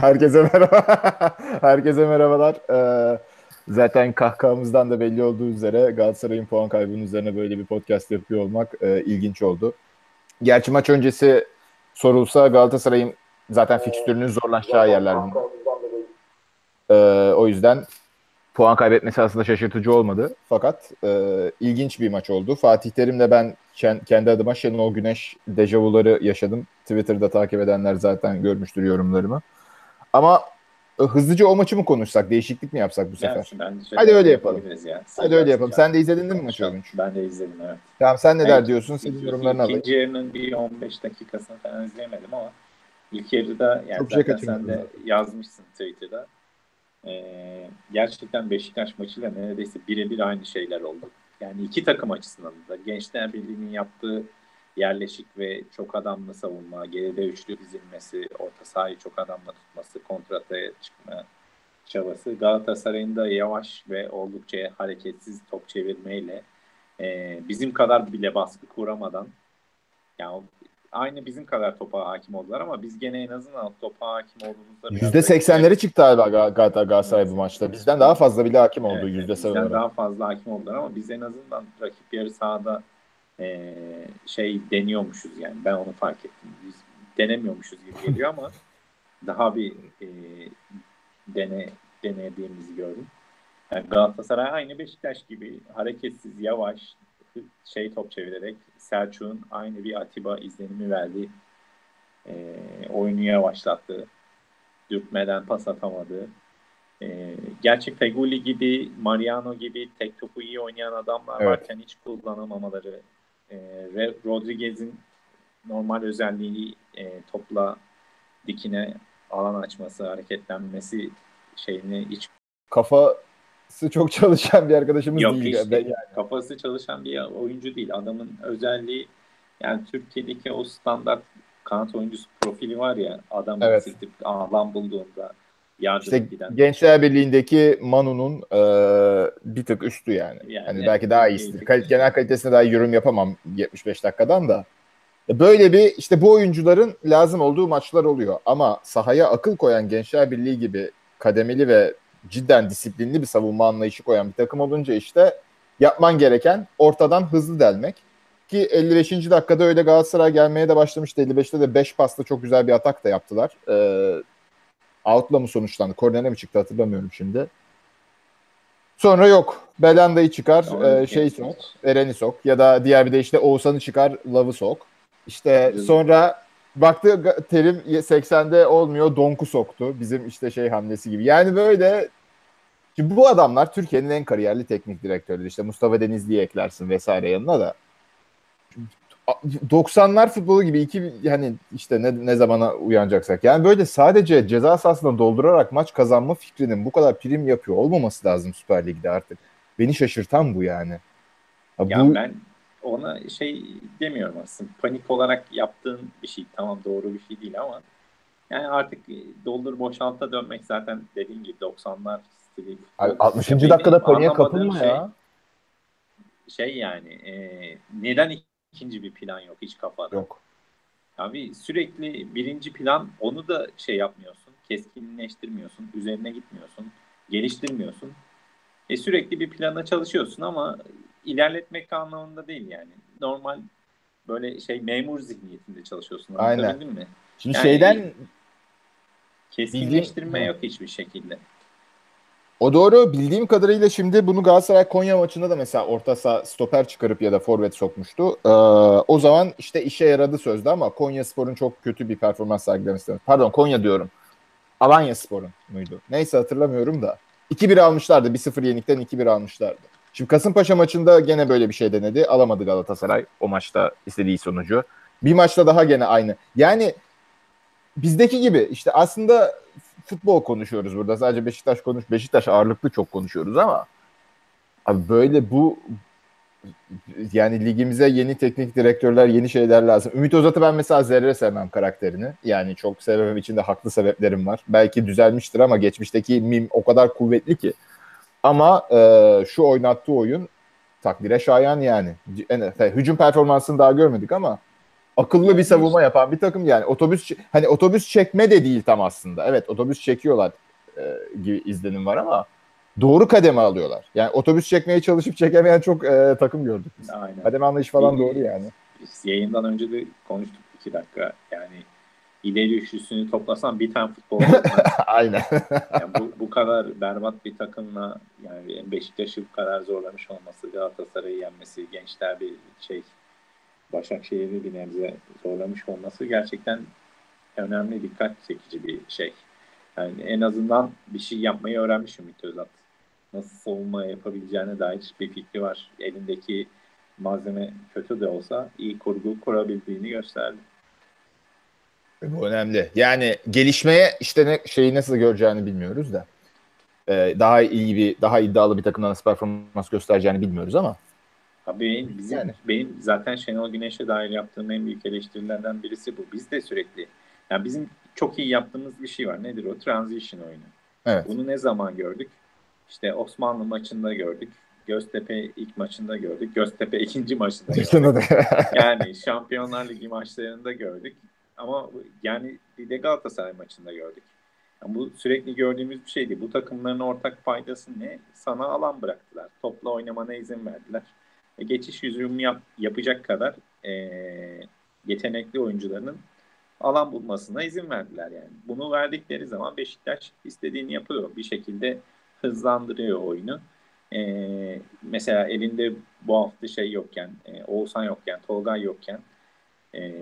Herkese merhaba. Herkese merhabalar. Ee, zaten kahkahamızdan da belli olduğu üzere Galatasaray'ın puan kaybının üzerine böyle bir podcast yapıyor olmak e, ilginç oldu. Gerçi maç öncesi sorulsa Galatasaray'ın zaten fikstürünün zorlaşacağı yerler. Ee, o yüzden puan kaybetmesi aslında şaşırtıcı olmadı. Fakat e, ilginç bir maç oldu. Fatih Terim'le ben kendi adıma Şenol Güneş dejavuları yaşadım. Twitter'da takip edenler zaten görmüştür yorumlarımı. Ama e, hızlıca o maçı mı konuşsak? Değişiklik mi yapsak bu sefer? Yani, Hadi öyle yapalım. Ya. Hadi öyle yapalım. Sen de izledin değil mi maçı Övünç? Ben de izledim evet. Tamam sen neler evet, diyorsun? Senin yorumlarını alayım. İkinci yarının bir 15 dakikasını falan izleyemedim ama ilk yarıda yani Çok zaten sen de yazmışsın Twitter'da. Ee, gerçekten Beşiktaş maçıyla neredeyse birebir aynı şeyler oldu. Yani iki takım açısından da Gençler Birliği'nin yaptığı yerleşik ve çok adamlı savunma, geride üçlü dizilmesi, orta sahayı çok adamla tutması, kontrataya çıkma çabası. Galatasaray'ın da yavaş ve oldukça hareketsiz top çevirmeyle e, bizim kadar bile baskı kuramadan yani aynı bizim kadar topa hakim oldular ama biz gene en azından topa hakim olduğumuzda yüzde seksenleri çıktı galiba Galatasaray bu maçta. Bizden daha fazla bile hakim oldu yüzde evet, Bizden daha fazla hakim oldular ama biz en azından rakip yarı sahada e, şey deniyormuşuz yani ben onu fark ettim. Biz denemiyormuşuz gibi geliyor ama daha bir e, dene denediğimizi gördüm. Yani Galatasaray aynı Beşiktaş gibi hareketsiz, yavaş, şey top çevirerek Selçuk'un aynı bir Atiba izlenimi verdi. E, oyunu yavaşlattı. Dürtmeden pas atamadı. E, gerçi Feguli gibi, Mariano gibi tek topu iyi oynayan adamlar evet. varken hiç kullanamamaları e, Rodriguez'in normal özelliği e, topla dikine alan açması, hareketlenmesi şeyini hiç kafası çok çalışan bir arkadaşımız Yok, değil. Yok yani. kafası çalışan bir oyuncu değil. Adamın özelliği yani Türkiye'deki o standart kanat oyuncusu profili var ya adam evet. alan bulduğunda işte giden. Gençler Birliği'ndeki Manu'nun e, bir tık üstü yani. yani hani belki daha iyisidir. Kal- genel kalitesine daha yorum yapamam 75 dakikadan da. E, böyle bir işte bu oyuncuların lazım olduğu maçlar oluyor. Ama sahaya akıl koyan Gençler Birliği gibi kademeli ve cidden disiplinli bir savunma anlayışı koyan bir takım olunca işte yapman gereken ortadan hızlı delmek. Ki 55. dakikada öyle Galatasaray gelmeye de başlamıştı. 55'te de 5 pasla çok güzel bir atak da yaptılar. Ee, out'la mı sonuçlandı? Kornere mi çıktı hatırlamıyorum şimdi. Sonra yok. Belanda'yı çıkar, e, şey sok, Eren'i sok ya da diğer bir de işte Oğuzhan'ı çıkar, Lav'ı sok. İşte sonra baktı terim 80'de olmuyor, Donk'u soktu. Bizim işte şey hamlesi gibi. Yani böyle Şimdi bu adamlar Türkiye'nin en kariyerli teknik direktörleri. İşte Mustafa Denizli'yi eklersin vesaire yanına da. 90'lar futbolu gibi iki yani işte ne, ne zamana uyanacaksak. Yani böyle sadece ceza sahasında doldurarak maç kazanma fikrinin bu kadar prim yapıyor olmaması lazım Süper Lig'de artık. Beni şaşırtan bu yani. Ya bu... ben ona şey demiyorum aslında. Panik olarak yaptığın bir şey tamam doğru bir şey değil ama yani artık doldur boşalta dönmek zaten dediğin gibi 90'lar stili. 60. dakikada paniğe kapılma şey, ya. Şey yani e, neden ikinci bir plan yok hiç kafada. Yok. Abi sürekli birinci plan onu da şey yapmıyorsun. Keskinleştirmiyorsun. Üzerine gitmiyorsun. Geliştirmiyorsun. E sürekli bir plana çalışıyorsun ama ilerletmek anlamında değil yani. Normal böyle şey memur zihniyetinde çalışıyorsun. Aynen. mi? Şimdi yani şeyden keskinleştirme bildiğin... yok hiçbir şekilde. O doğru. Bildiğim kadarıyla şimdi bunu Galatasaray Konya maçında da mesela orta saha stoper çıkarıp ya da forvet sokmuştu. Ee, o zaman işte işe yaradı sözde ama Konya Spor'un çok kötü bir performans sergilemesi. Pardon Konya diyorum. Alanya Spor'un muydu? Neyse hatırlamıyorum da. 2-1 almışlardı. 1-0 yenikten 2-1 almışlardı. Şimdi Kasımpaşa maçında gene böyle bir şey denedi. Alamadı Galatasaray o maçta istediği sonucu. Bir maçta daha gene aynı. Yani bizdeki gibi işte aslında futbol konuşuyoruz burada. Sadece Beşiktaş konuş Beşiktaş ağırlıklı çok konuşuyoruz ama abi böyle bu yani ligimize yeni teknik direktörler, yeni şeyler lazım. Ümit Özat'ı ben mesela zerre sevmem karakterini. Yani çok sevmem için de haklı sebeplerim var. Belki düzelmiştir ama geçmişteki mim o kadar kuvvetli ki. Ama e, şu oynattığı oyun takdire şayan yani. En, hücum performansını daha görmedik ama akıllı bir savunma yapan bir takım yani otobüs hani otobüs çekme de değil tam aslında. Evet otobüs çekiyorlar e, gibi izlenim var ama doğru kademe alıyorlar. Yani otobüs çekmeye çalışıp çekemeyen çok e, takım gördük biz. Aynen. Kademe anlayış falan doğru yani. Biz yayından önce de konuştuk iki dakika. Yani ileri üçlüsünü toplasan bir tane futbol Aynen. yani bu, bu kadar berbat bir takımla yani Beşiktaş'ı bu kadar zorlamış olması, Galatasaray'ı yenmesi, gençler bir şey Başakşehir'i bir nebze zorlamış olması gerçekten önemli, dikkat çekici bir şey. Yani en azından bir şey yapmayı öğrenmiş Ümit Özat. Nasıl savunma yapabileceğine dair bir fikri var. Elindeki malzeme kötü de olsa iyi kurgu kurabildiğini gösterdi. Bu önemli. Yani gelişmeye işte ne şeyi nasıl göreceğini bilmiyoruz da. Ee, daha iyi bir, daha iddialı bir takımdan nasıl performans göstereceğini bilmiyoruz ama. Abi bizim, yani. benim zaten Şenol Güneş'e dair yaptığım en büyük eleştirilerden birisi bu. Biz de sürekli, yani bizim çok iyi yaptığımız bir şey var. Nedir o? Transition oyunu. Evet. Bunu ne zaman gördük? İşte Osmanlı maçında gördük. Göztepe ilk maçında gördük. Göztepe ikinci maçında gördük. yani Şampiyonlar Ligi maçlarında gördük. Ama yani bir de Galatasaray maçında gördük. Yani bu sürekli gördüğümüz bir şeydi. Bu takımların ortak faydası ne? Sana alan bıraktılar. Topla oynamana izin verdiler. E, geçiş yüzümü yap, yapacak kadar e, yetenekli oyuncularının alan bulmasına izin verdiler yani. Bunu verdikleri zaman Beşiktaş istediğini yapıyor. Bir şekilde hızlandırıyor oyunu. Ee, mesela elinde bu hafta şey yokken, e, Oğuzhan yokken, Tolgay yokken e,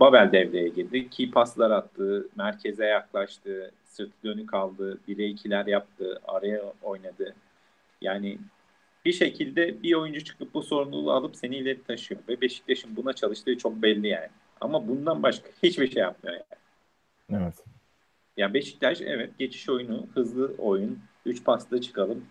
Babel devreye girdi. Ki paslar attı, merkeze yaklaştı, sırtı dönük aldı, bire ikiler yaptı, araya oynadı. Yani bir şekilde bir oyuncu çıkıp bu sorumluluğu alıp seni ileri taşıyor. Ve Beşiktaş'ın buna çalıştığı çok belli yani. Ama bundan başka hiçbir şey yapmıyor yani. Evet. Ya Beşiktaş evet geçiş oyunu, hızlı oyun, üç pasla çıkalım.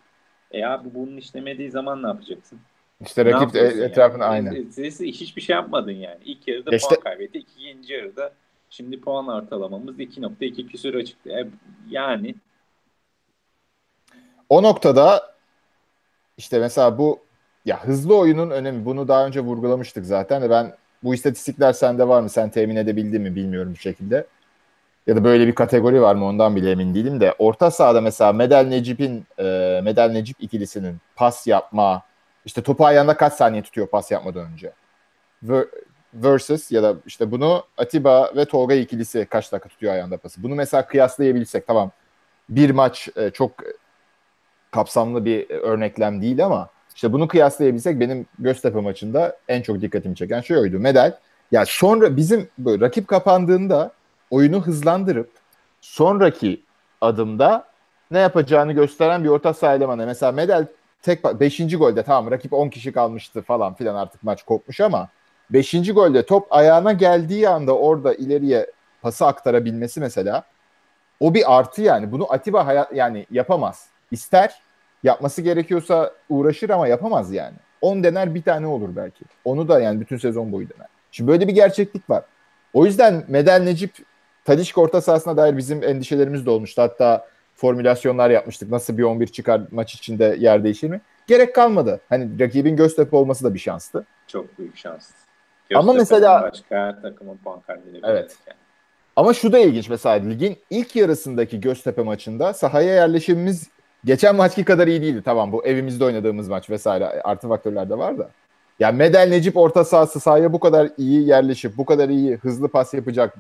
E abi bunun işlemediği zaman ne yapacaksın? İşte rakip etrafına yani? aynı. Siz hiçbir şey yapmadın yani. İlk yarıda işte, puan kaybetti. İkinci yarıda şimdi puan ortalamamız 2.2 küsür çıktı. E, yani o noktada işte mesela bu ya hızlı oyunun önemi bunu daha önce vurgulamıştık zaten de ben bu istatistikler sende var mı sen temin edebildin mi bilmiyorum bir şekilde. Ya da böyle bir kategori var mı ondan bile emin değilim de orta sahada mesela Medel Necip'in e, Medel Necip ikilisinin pas yapma işte topu ayağında kaç saniye tutuyor pas yapmadan önce. versus ya da işte bunu Atiba ve Tolga ikilisi kaç dakika tutuyor ayağında pası. Bunu mesela kıyaslayabilsek tamam bir maç e, çok kapsamlı bir örneklem değil ama işte bunu kıyaslayabilsek benim Göztepe maçında en çok dikkatimi çeken şey oydu. Medal ya sonra bizim böyle rakip kapandığında oyunu hızlandırıp sonraki adımda ne yapacağını gösteren bir orta saha elemanı. Mesela Medel tek 5. golde tamam rakip 10 kişi kalmıştı falan filan artık maç kopmuş ama 5. golde top ayağına geldiği anda orada ileriye pası aktarabilmesi mesela o bir artı yani. Bunu Atiba hayat yani yapamaz. İster yapması gerekiyorsa uğraşır ama yapamaz yani. 10 dener bir tane olur belki. Onu da yani bütün sezon boyu dener. Şimdi böyle bir gerçeklik var. O yüzden Medel Necip Talişka orta sahasına dair bizim endişelerimiz de olmuştu. Hatta formülasyonlar yapmıştık. Nasıl bir 11 çıkar maç içinde yer değişir mi? Gerek kalmadı. Hani rakibin Göztepe olması da bir şanstı. Çok büyük şans. Ama mesela başka takımın puan kaybedebilir. Evet. Yani. Ama şu da ilginç mesela ligin ilk yarısındaki Göztepe maçında sahaya yerleşimimiz geçen maçki kadar iyi değildi. Tamam bu evimizde oynadığımız maç vesaire artı faktörler de var da. Yani Medel Necip orta sahası sahaya bu kadar iyi yerleşip bu kadar iyi hızlı pas yapacak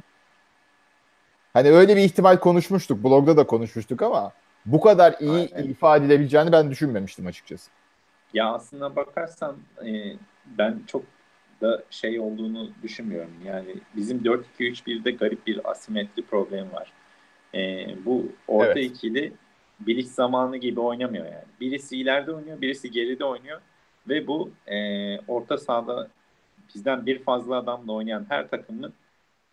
Hani öyle bir ihtimal konuşmuştuk. Blogda da konuşmuştuk ama bu kadar iyi Aynen. ifade edilebileceğini ben düşünmemiştim açıkçası. Ya aslında bakarsan e, ben çok da şey olduğunu düşünmüyorum. Yani bizim 4-2-3-1'de garip bir asimetri problemi var. E, bu orta evet. ikili biliş zamanı gibi oynamıyor yani. Birisi ileride oynuyor, birisi geride oynuyor ve bu e, orta sahada bizden bir fazla adamla oynayan her takımın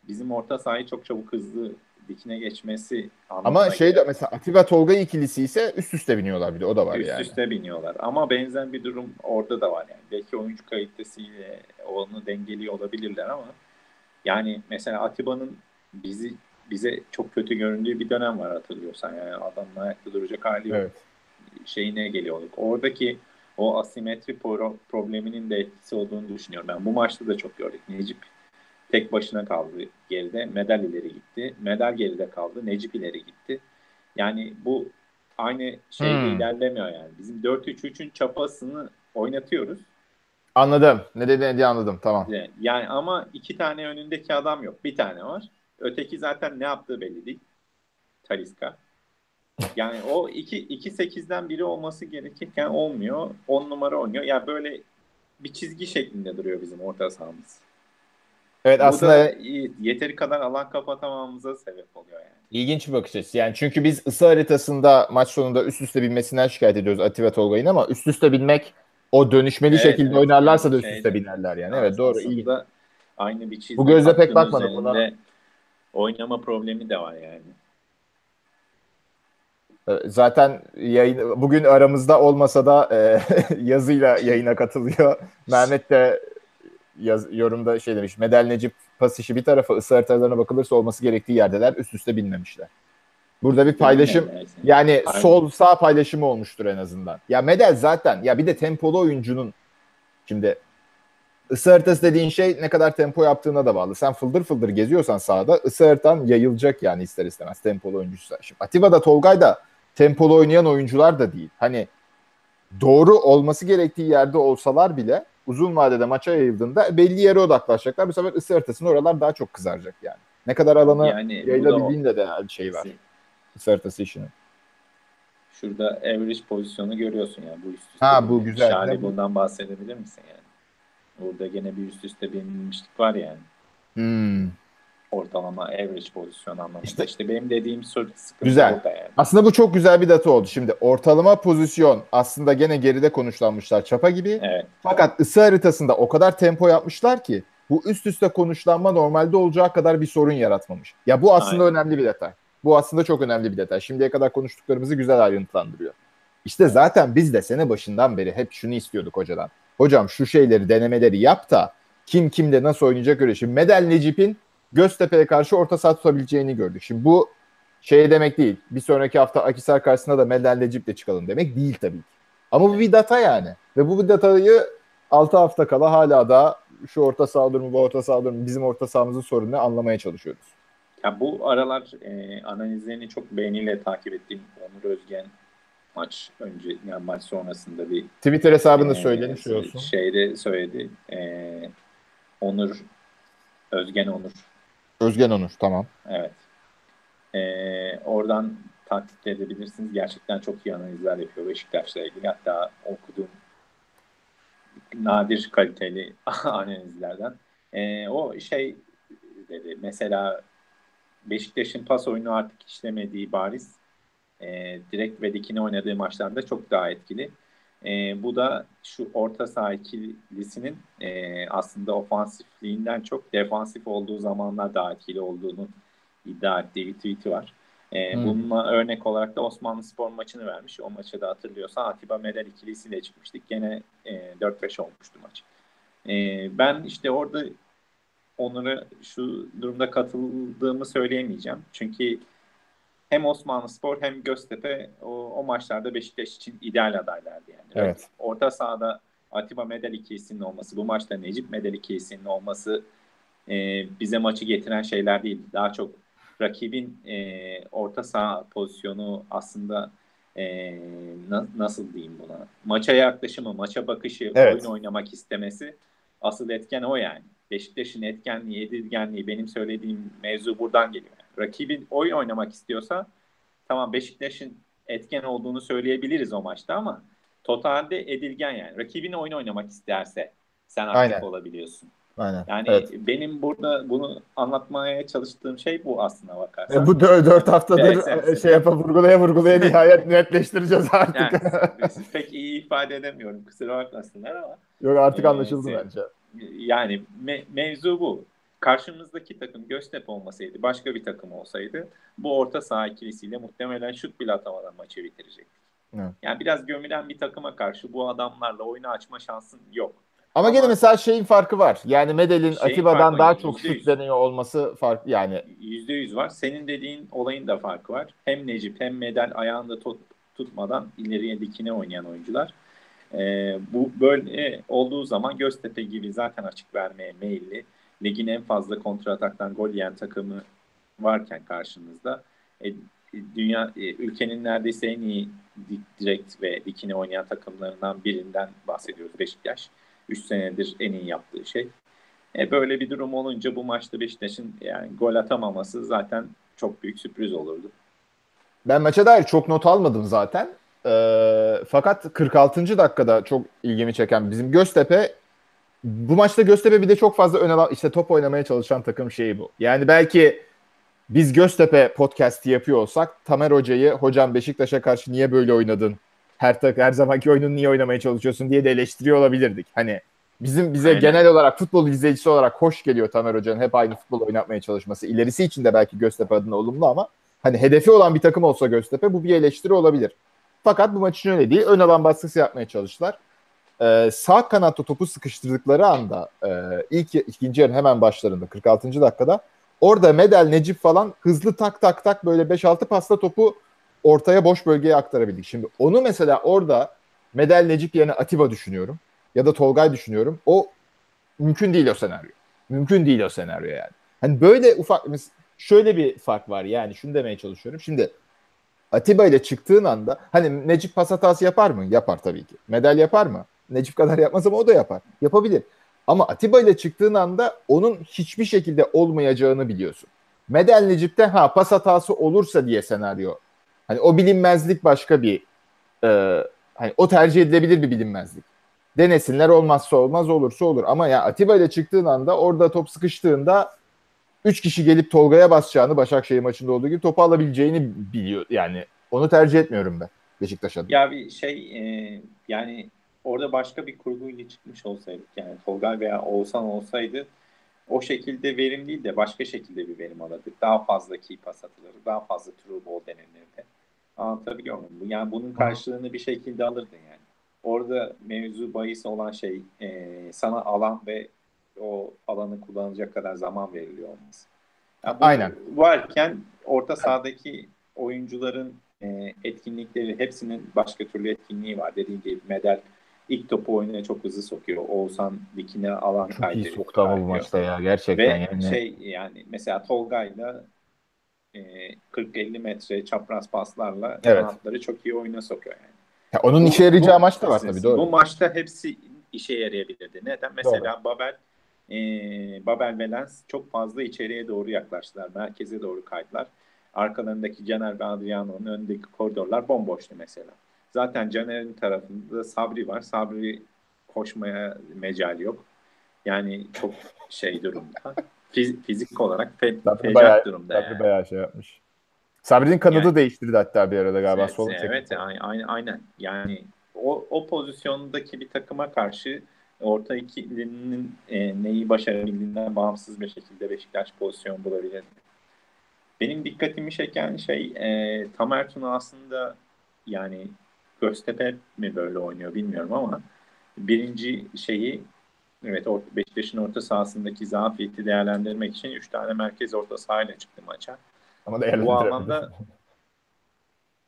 bizim orta sahayı çok çabuk hızlı dikine geçmesi Ama şey de mesela Atiba Tolga ikilisi ise üst üste biniyorlar bir de o da var üst yani. Üst üste biniyorlar ama benzer bir durum orada da var yani. Belki oyuncu kalitesiyle onu dengeliyor olabilirler ama yani mesela Atiba'nın bizi bize çok kötü göründüğü bir dönem var hatırlıyorsan yani adamın ayakta duracak hali yok. Evet. Şeyine geliyorduk. Oradaki o asimetri pro- probleminin de etkisi olduğunu düşünüyorum. Ben bu maçta da çok gördük. Necip tek başına kaldı geride. Medal ileri gitti. Medal geride kaldı. Necip ileri gitti. Yani bu aynı şeyde hmm. ilerlemiyor yani. Bizim 4-3-3'ün çapasını oynatıyoruz. Anladım. Ne dediğini anladım. Tamam. Yani ama iki tane önündeki adam yok. Bir tane var. Öteki zaten ne yaptığı belli değil. Taliska. Yani o 2 2 8'den biri olması gerekirken olmuyor. 10 numara oynuyor. Yani böyle bir çizgi şeklinde duruyor bizim orta sahamız. Evet Bu aslında da yeteri kadar alan kapatamamamıza sebep oluyor yani. İlginç bir bakış açısı. Yani çünkü biz ısı haritasında maç sonunda üst üste binmesinden şikayet ediyoruz Atiba Tolga'yın ama üst üste binmek o dönüşmeli evet, şekilde evet, oynarlarsa da üst üste binerler yani. Evet doğru. İyi. Aynı bir çizgi. Bu gözle pek bakmadım buna. Oynama problemi de var yani. Ee, zaten yayın, bugün aramızda olmasa da e, yazıyla yayına katılıyor. Mehmet de yaz, yorumda şey demiş. Medel Necip pas işi bir tarafa ısı haritalarına bakılırsa olması gerektiği yerdeler. Üst üste binmemişler. Burada bir paylaşım yani sol sağ paylaşımı olmuştur en azından. Ya Medel zaten ya bir de tempolu oyuncunun şimdi ısı haritası dediğin şey ne kadar tempo yaptığına da bağlı. Sen fıldır fıldır geziyorsan sahada ısı haritan yayılacak yani ister istemez tempolu oyuncusu. Şimdi Atiba'da Tolgay da tempolu oynayan oyuncular da değil. Hani doğru olması gerektiği yerde olsalar bile uzun vadede maça yayıldığında belli yere odaklaşacaklar. Bu sefer ısı haritasında oralar daha çok kızaracak yani. Ne kadar alanı yani, yayılabildiğinde de bir şey var. Isı haritası işinin. Şurada average pozisyonu görüyorsun yani bu üst üste. Ha bu güzel. Şahane bundan bahsedebilir misin yani? Burada gene bir üst üste binmişlik var yani. Hmm ortalama average pozisyon anlamında. İşte, işte benim dediğim sıkıntı güzel. yani. Aslında bu çok güzel bir data oldu. Şimdi ortalama pozisyon aslında gene geride konuşlanmışlar çapa gibi. Evet. Fakat ısı haritasında o kadar tempo yapmışlar ki bu üst üste konuşlanma normalde olacağı kadar bir sorun yaratmamış. Ya bu aslında Aynen. önemli bir detay. Bu aslında çok önemli bir detay. Şimdiye kadar konuştuklarımızı güzel ayrıntılandırıyor. İşte zaten biz de sene başından beri hep şunu istiyorduk hocadan. Hocam şu şeyleri denemeleri yap da kim kimde nasıl oynayacak öyle. Şimdi Medel Necip'in Göztepe'ye karşı orta saha tutabileceğini gördük. Şimdi bu şey demek değil. Bir sonraki hafta Akisar karşısında da Medel Necip'le çıkalım demek değil tabii. Ama bu bir data yani. Ve bu bir datayı 6 hafta kala hala da şu orta saha durumu, bu orta saha durumu, bizim orta sahamızın sorununu anlamaya çalışıyoruz. Ya bu aralar e, analizlerini çok beğeniyle takip ettiğim Onur Özgen maç önce yani maç sonrasında bir Twitter hesabında e, söylemiş olsun. Şeyde söyledi. E, Onur Özgen Onur Özgen Onur tamam. Evet. Ee, oradan takip edebilirsiniz. Gerçekten çok iyi analizler yapıyor Beşiktaş'la ilgili. Hatta okuduğum nadir kaliteli analizlerden. Ee, o şey dedi. Mesela Beşiktaş'ın pas oyunu artık işlemediği bariz. E, direkt ve dikine oynadığı maçlarda çok daha etkili. E, bu da şu orta saha ikilisinin e, aslında ofansifliğinden çok defansif olduğu zamanlar daha etkili olduğunu iddia ettiği bir tweet'i var. E, hmm. Bununla örnek olarak da Osmanlı Spor maçını vermiş. O maçı da hatırlıyorsa Atiba Medel ikilisiyle çıkmıştık. Gene e, 4-5 olmuştu maç. E, ben işte orada onlara şu durumda katıldığımı söyleyemeyeceğim. Çünkü hem Osmanlı Spor hem Göztepe o, o maçlarda Beşiktaş için ideal adaylardı yani. Evet. Orta sahada Atiba Medel ikilisinin olması, bu maçta Necip Medel ikilisinin olması e, bize maçı getiren şeyler değil. Daha çok rakibin e, orta saha pozisyonu aslında e, na, nasıl diyeyim buna? Maça yaklaşımı, maça bakışı, evet. oyun oynamak istemesi asıl etken o yani. Beşiktaş'ın etkenliği, edilgenliği benim söylediğim mevzu buradan geliyor rakibin oyun oynamak istiyorsa tamam Beşiktaş'ın etken olduğunu söyleyebiliriz o maçta ama totalde edilgen yani. Rakibin oyun oynamak isterse sen aktif Aynen. olabiliyorsun. Aynen. Yani evet. benim burada bunu anlatmaya çalıştığım şey bu aslında bakarsan. E bu dört, dört haftadır şey yapa vurgulaya vurgulaya nihayet netleştireceğiz artık. Yani, pek iyi ifade edemiyorum kusura bakmasınlar ama. Yok artık anlaşıldı ee, bence. Yani me- mevzu bu karşımızdaki takım Göztepe olmasaydı, başka bir takım olsaydı bu orta saha ikilisiyle muhtemelen şut bile atamadan maçı bitirecektik. Evet. Yani biraz gömülen bir takıma karşı bu adamlarla oyunu açma şansın yok. Ama, Ama gene mesela şeyin farkı var. Yani Medel'in Atiba'dan daha çok şut deniyor olması fark yani. Yüzde yüz var. Senin dediğin olayın da farkı var. Hem Necip hem Medel ayağında tut, tutmadan ileriye dikine oynayan oyuncular. Ee, bu böyle olduğu zaman Göztepe gibi zaten açık vermeye meyilli ligin en fazla kontra ataktan gol yiyen takımı varken karşınızda e, dünya e, ülkenin neredeyse en iyi direkt ve dikine oynayan takımlarından birinden bahsediyoruz Beşiktaş. 3 senedir en iyi yaptığı şey. E, böyle bir durum olunca bu maçta Beşiktaş'ın yani gol atamaması zaten çok büyük sürpriz olurdu. Ben maça dair çok not almadım zaten. E, fakat 46. dakikada çok ilgimi çeken bizim Göztepe bu maçta Göztepe bir de çok fazla ön alan işte top oynamaya çalışan takım şeyi bu. Yani belki biz Göztepe podcast'i yapıyor olsak Tamer Hoca'yı hocam Beşiktaş'a karşı niye böyle oynadın? Her tak her zamanki oyunun niye oynamaya çalışıyorsun diye de eleştiriyor olabilirdik. Hani bizim bize Aynen. genel olarak futbol izleyicisi olarak hoş geliyor Tamer Hoca'nın hep aynı futbol oynatmaya çalışması. İlerisi için de belki Göztepe adına olumlu ama hani hedefi olan bir takım olsa Göztepe bu bir eleştiri olabilir. Fakat bu maç için öyle değil. Ön alan baskısı yapmaya çalıştılar. Ee, sağ kanatta topu sıkıştırdıkları anda e, ilk ikinci yarın hemen başlarında 46. dakikada orada Medel, Necip falan hızlı tak tak tak böyle 5-6 pasta topu ortaya boş bölgeye aktarabildik. Şimdi onu mesela orada Medel, Necip yerine Atiba düşünüyorum ya da Tolgay düşünüyorum. O mümkün değil o senaryo. Mümkün değil o senaryo yani. Hani böyle ufak şöyle bir fark var yani şunu demeye çalışıyorum. Şimdi Atiba ile çıktığın anda hani Necip pas hatası yapar mı? Yapar tabii ki. Medal yapar mı? Necip kadar yapmaz ama o da yapar. Yapabilir. Ama Atiba ile çıktığın anda onun hiçbir şekilde olmayacağını biliyorsun. Medel Necip'te ha pas hatası olursa diye senaryo. Hani o bilinmezlik başka bir e, hani o tercih edilebilir bir bilinmezlik. Denesinler olmazsa olmaz olursa olur. Ama ya Atiba ile çıktığın anda orada top sıkıştığında 3 kişi gelip Tolga'ya basacağını Başakşehir maçında olduğu gibi topu alabileceğini biliyor. Yani onu tercih etmiyorum ben Beşiktaş adına. Ya bir şey e, yani orada başka bir kurguyla çıkmış olsaydık yani Tolga veya Oğuzhan olsaydı o şekilde verim değil de başka şekilde bir verim alırdık. Daha fazla key pas atılır, daha fazla true ball denenirdi. Anlatabiliyor muyum? Yani bunun karşılığını bir şekilde alırdın yani. Orada mevzu bahis olan şey e, sana alan ve o alanı kullanacak kadar zaman veriliyor olması. Yani Aynen. Varken orta sahadaki oyuncuların e, etkinlikleri hepsinin başka türlü etkinliği var. Dediğim gibi medal ilk topu oyuna çok hızlı sokuyor. Oğuzhan dikine alan çok kaydırıyor. Çok iyi soktu ama bu maçta ya gerçekten. Ve yani. şey yani mesela Tolga'yla e, 40-50 metre çapraz paslarla evet. kanatları çok iyi oyuna sokuyor yani. Ya onun bu, işe yarayacağı maç da var tabii doğru. Bu maçta hepsi işe yarayabilirdi. Neden? Mesela doğru. Babel e, Babel ve Lens çok fazla içeriye doğru yaklaştılar. Merkeze doğru kaydılar. Arkalarındaki Caner ve Adriano'nun önündeki koridorlar bomboştu mesela. Zaten Caner'in tarafında Sabri var. Sabri koşmaya mecal yok. Yani çok şey durumda. Fiz, fizik olarak fe, fecat bayağı, durumda. Sabri yani. bayağı şey yapmış. Sabri'nin kanadı yani, değiştirdi hatta bir arada galiba. Evet, sol evet aynen, aynen. Yani o, o pozisyondaki bir takıma karşı orta ikilinin e, neyi başarabildiğinden bağımsız bir şekilde Beşiktaş pozisyon bulabilir. Benim dikkatimi çeken şey e, Tamer Tuna aslında yani Göztepe mi böyle oynuyor bilmiyorum ama birinci şeyi evet Beşiktaş'ın orta sahasındaki zafiyeti değerlendirmek için 3 tane merkez orta sahayla çıktı maça. Ama Bu anlamda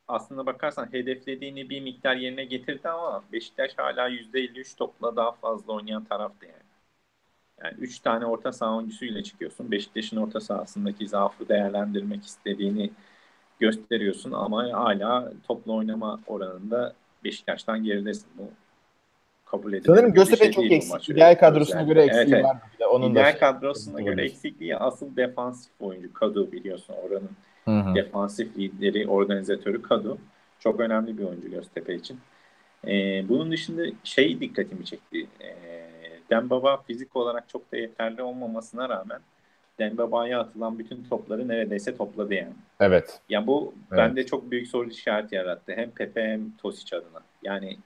aslında bakarsan hedeflediğini bir miktar yerine getirdi ama Beşiktaş hala %53 topla daha fazla oynayan taraftı yani. Yani 3 tane orta saha oyuncusuyla çıkıyorsun. Beşiktaş'ın orta sahasındaki zaafı değerlendirmek istediğini gösteriyorsun ama hala toplu oynama oranında Beşiktaş'tan geridesin. Bu kabul edilir. Sanırım Göztepe şey çok eksik. İdeal kadrosuna göre eksikliği evet, var. Onun İdeal da kadrosuna göre eksikliği asıl defansif oyuncu Kadu biliyorsun oranın Hı-hı. defansif lideri, organizatörü Kadu. Çok önemli bir oyuncu Göztepe için. Ee, bunun dışında şey dikkatimi çekti. Ee, Dembaba fizik olarak çok da yeterli olmamasına rağmen Dembaba'ya atılan bütün topları neredeyse topladı yani. Evet. Ya bu evet. bende çok büyük soru işareti yarattı. Hem Pepe hem Tosic adına. Yani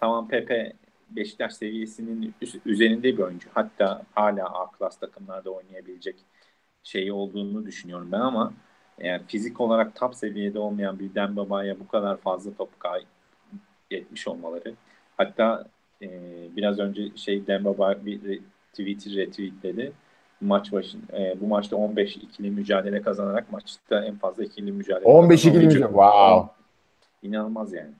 tamam Pepe Beşiktaş seviyesinin üzerinde bir oyuncu. Hatta hala A klas takımlarda oynayabilecek şeyi olduğunu düşünüyorum ben ama eğer fizik olarak top seviyede olmayan bir Dembaba'ya bu kadar fazla top kaybetmiş olmaları hatta e, biraz önce şey Dembaba bir tweet'i retweetledi maç başın e, bu maçta 15 ikili mücadele kazanarak maçta en fazla ikili mücadele 15 ikili mücadele. Wow. İnanılmaz yani.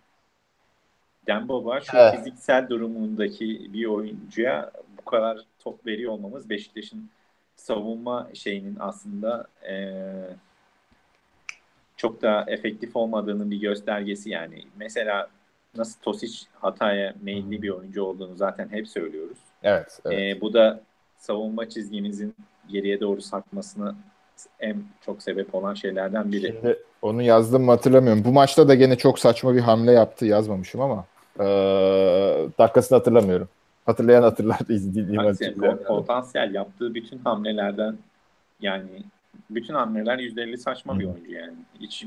Dembaba şu evet. fiziksel durumundaki bir oyuncuya bu kadar top veriyor olmamız Beşiktaş'ın savunma şeyinin aslında e, çok da efektif olmadığının bir göstergesi yani. Mesela nasıl Tosic hataya meyilli bir oyuncu olduğunu zaten hep söylüyoruz. Evet. evet. E, bu da savunma çizgimizin geriye doğru sarkmasını en çok sebep olan şeylerden biri. Şimdi onu yazdım mı hatırlamıyorum. Bu maçta da gene çok saçma bir hamle yaptı yazmamışım ama ee, dakikasını hatırlamıyorum. Hatırlayan hatırlar izlediğim açıkçası. Potansiyel yaptığı bütün hamlelerden yani bütün hamleler %50 saçma Hı. bir oyuncu yani. Hiç,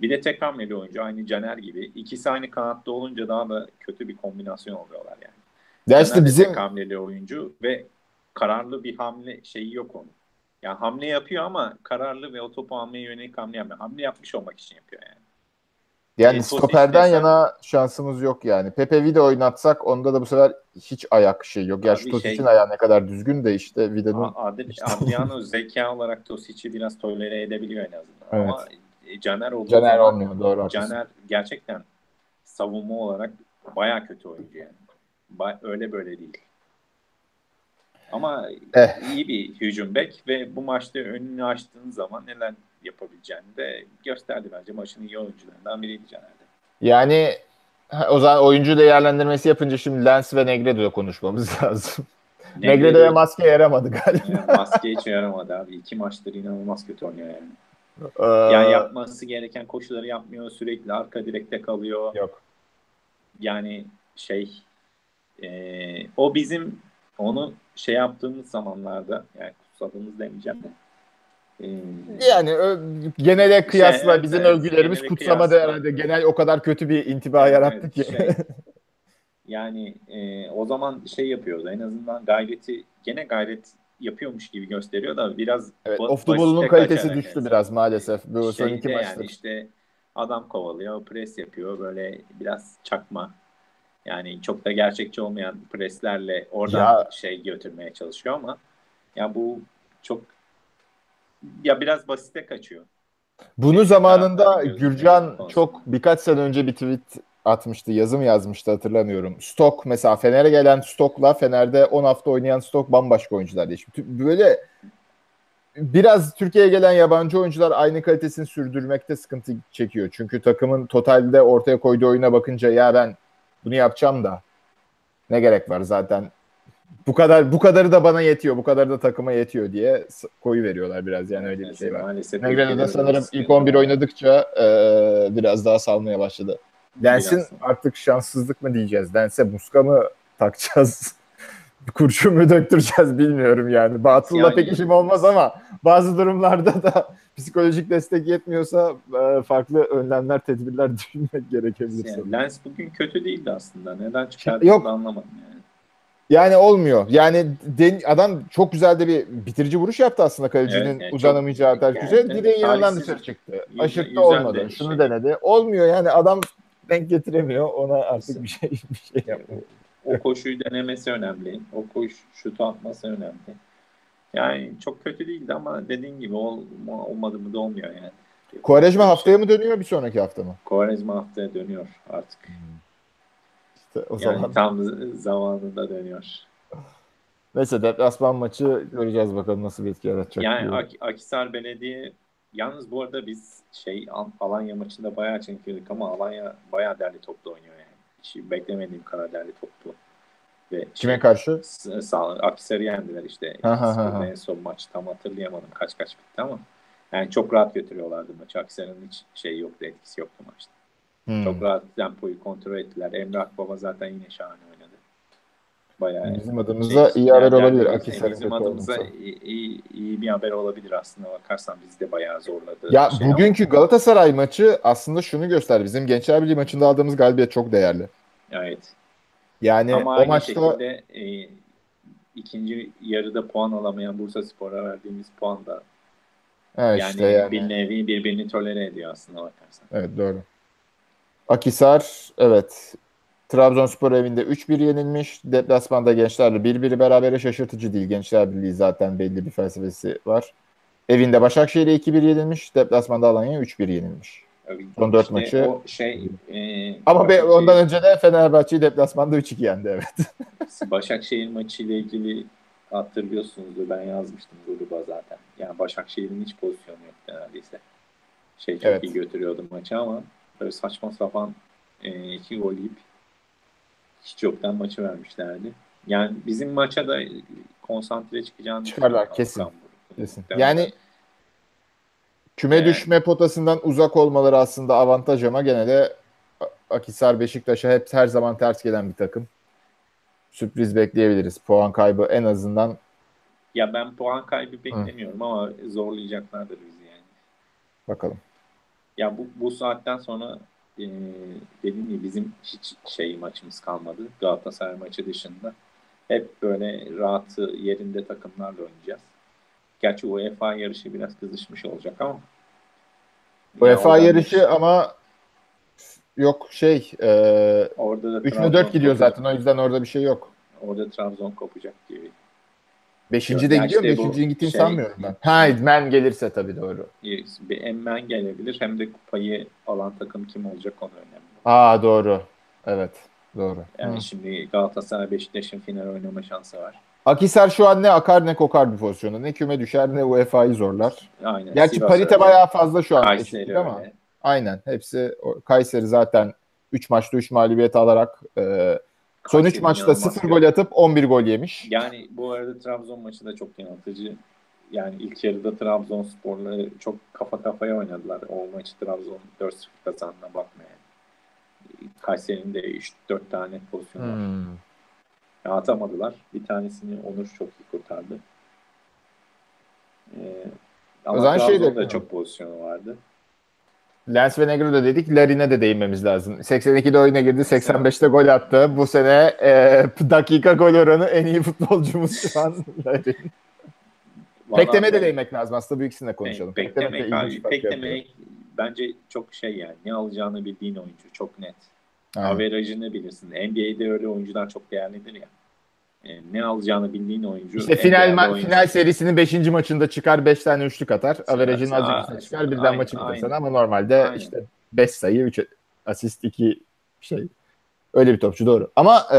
bir de tek hamleli oyuncu aynı Caner gibi. İkisi aynı kanatta olunca daha da kötü bir kombinasyon oluyorlar yani. Ya işte bizim tek hamleli oyuncu ve kararlı bir hamle şeyi yok onun. Yani hamle yapıyor ama kararlı ve o topu almaya yönelik hamle yapmıyor. Hamle yapmış olmak için yapıyor yani. Yani e, stoperden yana şansımız yok yani. Pepe Vida oynatsak onda da bu sefer hiç ayak şey yok. Ya şu Tosic'in şey, ayağı ne kadar düzgün de işte Vida'nın... Adriano zeka olarak Tosic'i biraz tolere edebiliyor en azından. Evet. Ama e, Caner olduğu Caner zaman, olmuyor doğru. Caner gerçekten savunma olarak baya kötü oyuncu yani. Ba- öyle böyle değil. Ama eh. iyi bir hücum bek ve bu maçta önünü açtığın zaman neler yapabileceğini de gösterdi bence. Maçın iyi oyuncularından biriydi Caner'de. Yani o zaman oyuncu değerlendirmesi yapınca şimdi Lens ve Negredo'ya konuşmamız lazım. Negredo, Negredo'ya maske yaramadı galiba. Yani maske hiç yaramadı abi. İki maçtır inanılmaz kötü oynuyor yani. Ee, yani yapması gereken koşuları yapmıyor. Sürekli arka direkte kalıyor. Yok. Yani şey e, o bizim onu şey yaptığımız zamanlarda yani kutsadığımız demeyeceğim de ee, yani ö, genele kıyasla şey, bizim evet, övgülerimiz kutsamadı herhalde. Genel o kadar kötü bir intiba evet, yarattı ki. Şey, yani e, o zaman şey yapıyordu en azından gayreti gene gayret yapıyormuş gibi gösteriyor da biraz evet, off the ball'un kalitesi düştü yani. biraz maalesef. Bu son iki maçta. Yani işte adam kovalıyor, pres yapıyor böyle biraz çakma. Yani çok da gerçekçi olmayan preslerle oradan ya, şey götürmeye çalışıyor ama ya bu çok ya biraz basite kaçıyor. Bunu Benim zamanında Gürcan çok birkaç sene önce bir tweet atmıştı, yazım yazmıştı hatırlamıyorum. Stok mesela Fener'e gelen Stok'la Fener'de 10 hafta oynayan Stok bambaşka oyuncular değişmiş. Böyle biraz Türkiye'ye gelen yabancı oyuncular aynı kalitesini sürdürmekte sıkıntı çekiyor. Çünkü takımın totalde ortaya koyduğu oyuna bakınca ya ben bunu yapacağım da ne gerek var zaten bu kadar bu kadarı da bana yetiyor, bu kadar da takıma yetiyor diye koyu veriyorlar biraz yani öyle bir şey var. Maalesef. Negredo'da sanırım ilk 11 oynadıkça e, biraz daha salmaya başladı. Dens'in artık şanssızlık mı diyeceğiz? Dens'e muska mı takacağız? Kurşun mu döktüreceğiz bilmiyorum yani. Batıl'la yani, pek işim olmaz ama bazı durumlarda da psikolojik destek yetmiyorsa e, farklı önlemler, tedbirler düşünmek gerekebilir. Yani Lens bugün kötü değildi aslında. Neden çıkardığını anlamadım yani. Yani olmuyor. Yani den, adam çok güzel de bir bitirici vuruş yaptı aslında kalecinin evet, yani uzanamayacağı terküze. Yani, Direğin yanından dışarı çıktı. Aşırttı olmadı. Şunu şey. denedi. Olmuyor yani adam denk getiremiyor. Ona artık bir şey bir şey yapıyor. O koşuyu denemesi önemli. O koş şutu atması önemli. Yani çok kötü değildi ama dediğin gibi ol, olmadı mı da olmuyor yani. Kovarejma haftaya mı dönüyor bir sonraki hafta mı? Kovarejma haftaya dönüyor artık. Hmm. İşte o yani zaman. tam zamanında dönüyor. Neyse deplasman maçı göreceğiz bakalım nasıl bir etki yaratacak. Yani Ak- Akisar Belediye yalnız bu arada biz şey Alanya maçında bayağı çekiyorduk ama Alanya bayağı derli toplu oynuyor yani. Hiç beklemediğim kadar derli toplu. Ve Kime şey, karşı? Sağ, Akisar'ı yendiler işte. en son maç tam hatırlayamadım kaç kaç bitti ama yani çok rahat götürüyorlardı maçı. Akisar'ın hiç şey yoktu, etkisi yoktu maçta. Hmm. Çok rahat tempoyu kontrol ettiler. Emre Akbaba zaten yine şahane oynadı. Bayağı bizim adımıza şey, iyi haber yani olabilir. Akisar'ın bizim adımıza iyi, iyi, iyi bir haber olabilir aslında bakarsan bizi de bayağı zorladı. Ya şey bugünkü ama. Galatasaray maçı aslında şunu göster. Bizim Gençler Birliği maçında aldığımız galibiyet çok değerli. Evet. Yani ama o maçta şekilde, e, ikinci yarıda puan alamayan Bursa Spor'a verdiğimiz puan da evet, yani, işte yani bir nevi birbirini tolere ediyor aslında bakarsan. Evet doğru. Akisar evet Trabzonspor evinde 3-1 yenilmiş. Deplasmanda Gençlerle 1-1 berabere şaşırtıcı değil. Gençler Birliği zaten belli bir felsefesi var. Evinde Başakşehir'e 2-1 yenilmiş. Deplasmanda Alanya'ya 3-1 yenilmiş. Son 4 işte maçı. O şey, e, Ama be, ondan önce de Fenerbahçe'yi deplasmanda 3-2 yendi evet. Başakşehir maçıyla ilgili hatırlıyorsunuzdur ben yazmıştım gruba zaten. Yani Başakşehir'in hiç pozisyonu yok neredeyse. Şey çok Evet. iyi götürüyordu maçı ama böyle saçma sapan e, iki gol yiyip hiç yoktan maçı vermişlerdi. Yani bizim maça da konsantre çıkacağını Çıkarlar, kesin. Kesin. Yani küme Evet. düşme potasından uzak olmaları aslında avantaj ama gene de Akisar Beşiktaş'a hep her zaman ters gelen bir takım. Sürpriz bekleyebiliriz. Puan kaybı en azından ya ben puan kaybı beklemiyorum ama zorlayacaklardır bizi yani. bakalım. Ya bu, bu saatten sonra e, dediğim gibi bizim hiç şey maçımız kalmadı. Galatasaray maçı dışında. Hep böyle rahatı yerinde takımlarla oynayacağız. Gerçi UEFA yarışı biraz kızışmış olacak ama. UEFA oradan- yarışı ama yok şey e, orada da 3 mü Trabzon 4 gidiyor kopacak. zaten o yüzden orada bir şey yok. Orada Trabzon kopacak gibi. 5. Ya de gidiyor. işte bu 5.'nin gittiğini şey- sanmıyorum ben. Ha men gelirse tabii doğru. Bir emmen gelebilir hem de kupayı alan takım kim olacak onu önemli. Aa doğru. Evet. Doğru. Yani Hı. şimdi Galatasaray Beşiktaş'ın final oynama şansı var. Akisar şu an ne akar ne kokar bir pozisyonda. Ne küme düşer ne UEFA'yı zorlar. Aynen. Gerçi Sivas parite öyle, bayağı fazla şu an Kayseri ama. öyle. Aynen. Hepsi Kayseri zaten 3 maçta 3 mağlubiyet alarak e, son 3 Kayseri maçta inanılmaz 0 kötü. gol atıp 11 gol yemiş. Yani bu arada Trabzon maçı da çok yanıltıcı. Yani ilk yarıda Trabzonspor'la çok kafa kafaya oynadılar. O maçı Trabzon 4-0 kazandığına bakmaya. Kayseri'nin de 3-4 tane pozisyonu var. Ya atamadılar. Bir tanesini Onur çok iyi kurtardı. Ee, ama zaman şey de- çok pozisyonu vardı. Lens ve Negro dedik. Larin'e de değinmemiz lazım. 82'de oyuna girdi. 85'te gol attı. Bu sene e, dakika gol oranı en iyi futbolcumuz şu an Larin. Pektem'e de değinmek lazım. Aslında bu ikisini de konuşalım. Beklemek, abi, fark beklemek bence çok şey yani. Ne alacağını bildiğin oyuncu. Çok net. Aynen. Averajını bilirsin. NBA'de öyle oyuncular çok değerlidir ya. E, ne alacağını bildiğin oyuncu. İşte final ma- oyuncu. final serisinin 5. maçında çıkar 5 tane üçlük atar. Averajın azıcık çıkar birden aynen, maçı sana ama normalde Aynen. işte 5 sayı 3 asist 2 şey. Öyle bir topçu doğru. Ama e,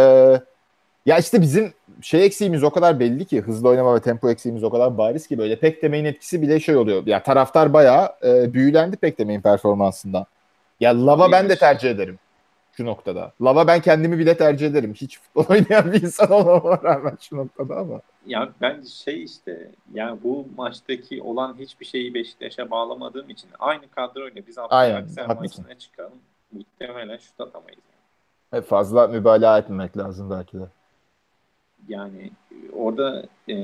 ya işte bizim şey eksiğimiz o kadar belli ki hızlı oynama ve tempo eksiğimiz o kadar bariz ki böyle pek demeyin etkisi bile şey oluyor. Ya taraftar bayağı e, büyülendi pek demeyin performansından. Ya Lava ben de tercih ederim şu noktada. Lava ben kendimi bile tercih ederim. Hiç futbol oynayan bir insan olmama rağmen şu noktada ama. Ya ben şey işte yani bu maçtaki olan hiçbir şeyi Beşiktaş'a bağlamadığım için aynı kadroyla biz Abdülkadir maçına çıkalım. Muhtemelen şut atamayız. E, Fazla mübalağa etmemek lazım belki de. Yani orada e,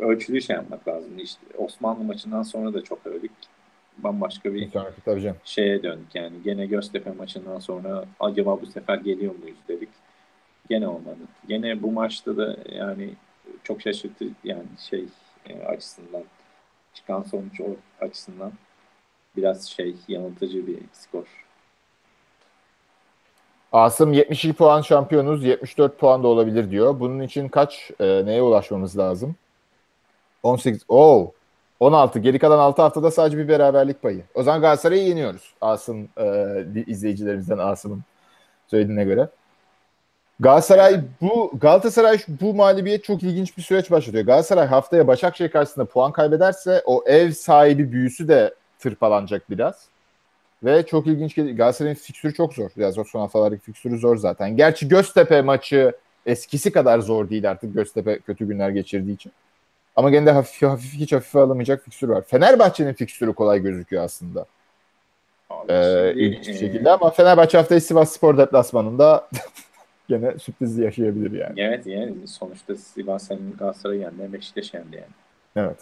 ölçülü şey yapmak lazım. İşte Osmanlı maçından sonra da çok övdük. Bambaşka bir Bir sonraki tabii canım. şeye döndük yani. Gene Göztepe maçından sonra acaba bu sefer geliyor muyuz dedik. Gene olmadı. Gene bu maçta da yani çok şaşırtı yani şey e, açısından çıkan sonuç o açısından biraz şey yanıltıcı bir skor. Asım 72 puan şampiyonuz, 74 puan da olabilir diyor. Bunun için kaç e, neye ulaşmamız lazım? 18. Oo. 16. Geri kalan 6 haftada sadece bir beraberlik payı. O zaman Galatasaray'ı yeniyoruz. Asım e, izleyicilerimizden Asım'ın söylediğine göre. Galatasaray bu Galatasaray bu mağlubiyet çok ilginç bir süreç başlatıyor. Galatasaray haftaya Başakşehir karşısında puan kaybederse o ev sahibi büyüsü de tırpalanacak biraz. Ve çok ilginç geliyor. Galatasaray'ın fikstürü çok zor. Biraz o son haftalardaki fikstürü zor zaten. Gerçi Göztepe maçı eskisi kadar zor değil artık Göztepe kötü günler geçirdiği için. Ama gene de hafif, hafif hiç hafife alamayacak fikstür var. Fenerbahçe'nin fikstürü kolay gözüküyor aslında. Abi Ee, ilginç bir e, şekilde ama Fenerbahçe haftayı Sivas Spor deplasmanında gene sürpriz yaşayabilir yani. Evet yani sonuçta Sivas hem Galatasaray yendi Beşiktaş yendi yani. Evet.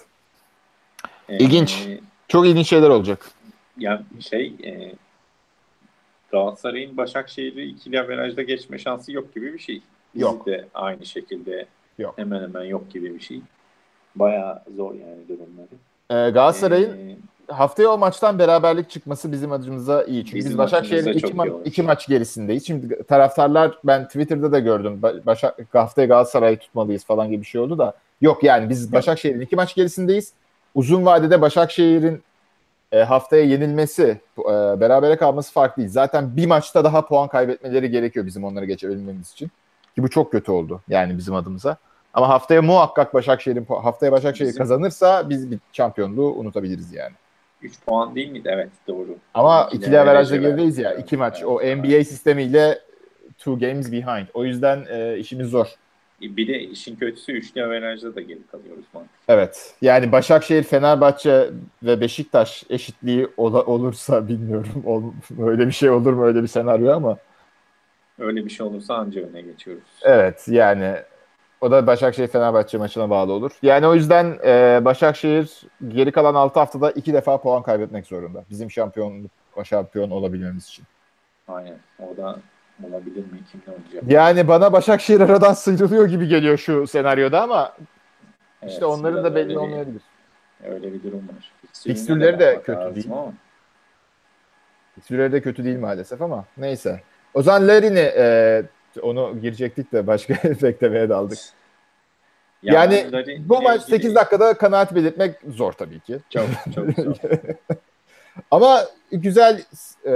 Ee, İlginç. Çok ilginç şeyler olacak. Ya şey e, Galatasaray'ın Başakşehir'i ikili averajda geçme şansı yok gibi bir şey. Bizi Yok. de aynı şekilde Yok. hemen hemen yok gibi bir şey. Bayağı zor yani durumları. Ee, Galatasaray'ın Ee, haftaya o maçtan beraberlik çıkması bizim adımıza iyi. Çünkü biz Başakşehir'in iki, ma- iki maç gerisindeyiz. Şimdi taraftarlar ben Twitter'da da gördüm. Ba- Başak, haftaya Galatasaray'ı tutmalıyız falan gibi bir şey oldu da. Yok yani biz Başakşehir'in iki maç gerisindeyiz. Uzun vadede Başakşehir'in e, haftaya yenilmesi, e, berabere kalması farklı değil. Zaten bir maçta daha puan kaybetmeleri gerekiyor bizim onları geçebilmemiz için. Ki bu çok kötü oldu yani bizim adımıza. Ama haftaya muhakkak Başakşehir'in haftaya Başakşehir Bizim... kazanırsa biz bir şampiyonluğu unutabiliriz yani. 3 puan değil miydi? Evet doğru. Ama ikili, ikili averajda gerideyiz ya. iki maç. Evet, o NBA evet. sistemiyle two games behind. O yüzden e, işimiz zor. Bir de işin kötüsü üçlü averajda da geri kalıyoruz mantıklı. Evet. Yani Başakşehir, Fenerbahçe ve Beşiktaş eşitliği ol- olursa bilmiyorum. Ol- öyle bir şey olur mu öyle bir senaryo ama. Öyle bir şey olursa anca öne geçiyoruz. Evet yani o da Başakşehir Fenerbahçe maçına bağlı olur. Yani o yüzden e, Başakşehir geri kalan 6 haftada 2 defa puan kaybetmek zorunda. Bizim şampiyon şampiyon olabilmemiz için. Aynen. O da olabilir mi? Kimle oynayacak? Yani bana Başakşehir aradan sıyrılıyor gibi geliyor şu senaryoda ama evet, işte onların da belli olmayabilir. Öyle bir durum var. Fikstürleri de kötü değil. Fikstürleri de kötü değil maalesef ama neyse. O zaman Larin'i e, onu girecektik de başka efekte daldık. Yani, yani bu maç 8 dakikada kanaat belirtmek zor tabii ki. Çok çok zor. Ama güzel e,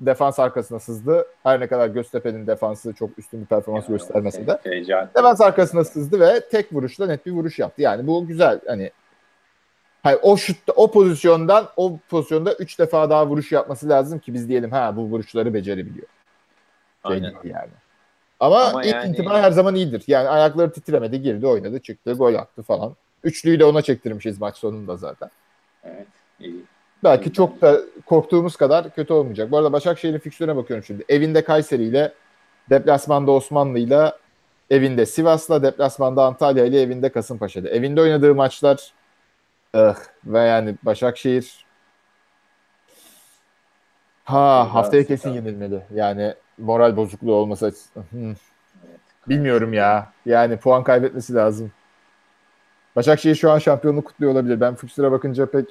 defans arkasına sızdı. Her ne kadar Göztepe'nin defansı çok üstün bir performans yani, göstermese de. Heyecan. Defans arkasına sızdı ve tek vuruşla net bir vuruş yaptı. Yani bu güzel. Hani Hayır, o şutta, o pozisyondan o pozisyonda 3 defa daha vuruş yapması lazım ki biz diyelim ha bu vuruşları becerebiliyor. Şey Aynen. yani. Ama, Ama ilk yani... intiba her zaman iyidir. Yani ayakları titremedi, girdi, oynadı, çıktı, gol attı falan. Üçlüyü de ona çektirmişiz maç sonunda zaten. Evet, iyi. Belki çok da korktuğumuz kadar kötü olmayacak. Bu arada Başakşehir'in fikstürüne bakıyorum şimdi. Evinde Kayseri ile, deplasmanda Osmanlı ile, evinde Sivas'la, deplasmanda Antalya ile, evinde Kasımpaşa'da. Evinde oynadığı maçlar ıh, ve yani Başakşehir ha haftaya kesin yenilmeli. Yani moral bozukluğu olması açısından. Hmm. Bilmiyorum ya. Yani puan kaybetmesi lazım. Başakşehir şu an şampiyonluk kutluyor olabilir. Ben fikstüre bakınca pek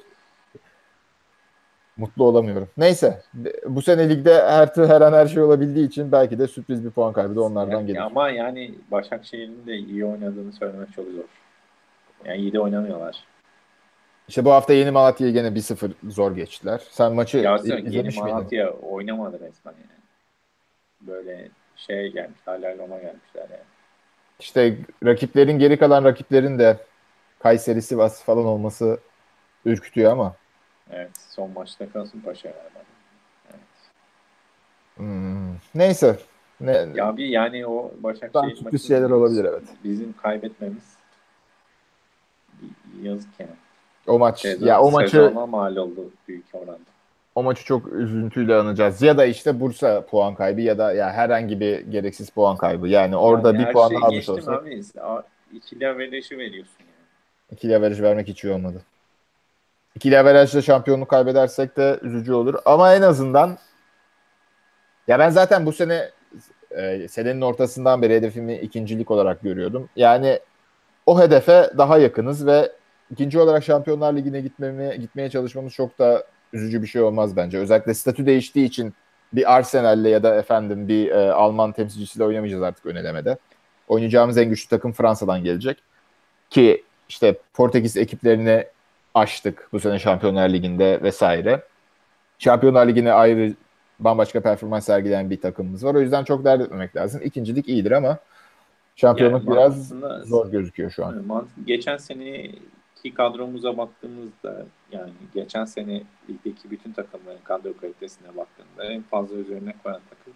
mutlu olamıyorum. Neyse. Bu sene ligde her, her an her şey olabildiği için belki de sürpriz bir puan kaybı da onlardan yani, gelir. Ama yani Başakşehir'in de iyi oynadığını söylemek çok zor. Yani iyi de oynamıyorlar. İşte bu hafta Yeni Malatya'yı gene 1-0 zor geçtiler. Sen maçı ya izlemiş Yeni Malatya miydin? oynamadı resmen yani böyle şeye gelmiş, hala Roma gelmişler yani. İşte rakiplerin geri kalan rakiplerin de Kayseri, Sivas falan olması ürkütüyor ama. Evet, son maçta Kasımpaşa galiba. Evet. Hmm, neyse. Ne, ya bir yani o Başakşehir maçı şeyler olabilir evet. Bizim kaybetmemiz yazık yani. O maç sezon, ya o maçı mal oldu büyük oranda o maçı çok üzüntüyle anacağız. Ya da işte Bursa puan kaybı ya da ya herhangi bir gereksiz puan kaybı. Yani orada yani bir puan şey almış olsa. Abi, ikili averajı veriyorsun yani. İkili averaj vermek hiç iyi olmadı. İkili averajla şampiyonluk kaybedersek de üzücü olur. Ama en azından ya ben zaten bu sene e, senenin ortasından beri hedefimi ikincilik olarak görüyordum. Yani o hedefe daha yakınız ve ikinci olarak Şampiyonlar Ligi'ne gitmemi, gitmeye çalışmamız çok da üzücü bir şey olmaz bence. Özellikle statü değiştiği için bir Arsenal'le ya da efendim bir e, Alman temsilcisiyle oynamayacağız artık ön elemede. Oynayacağımız en güçlü takım Fransa'dan gelecek. Ki işte Portekiz ekiplerini açtık bu sene Şampiyonlar Ligi'nde vesaire. Şampiyonlar Ligi'ne ayrı bambaşka performans sergileyen bir takımımız var. O yüzden çok dert etmemek lazım. İkincilik iyidir ama şampiyonluk yani biraz zor gözüküyor şu an. Geçen sene ki kadromuza baktığımızda yani geçen sene ligdeki bütün takımların kadro kalitesine baktığında en fazla üzerine koyan takım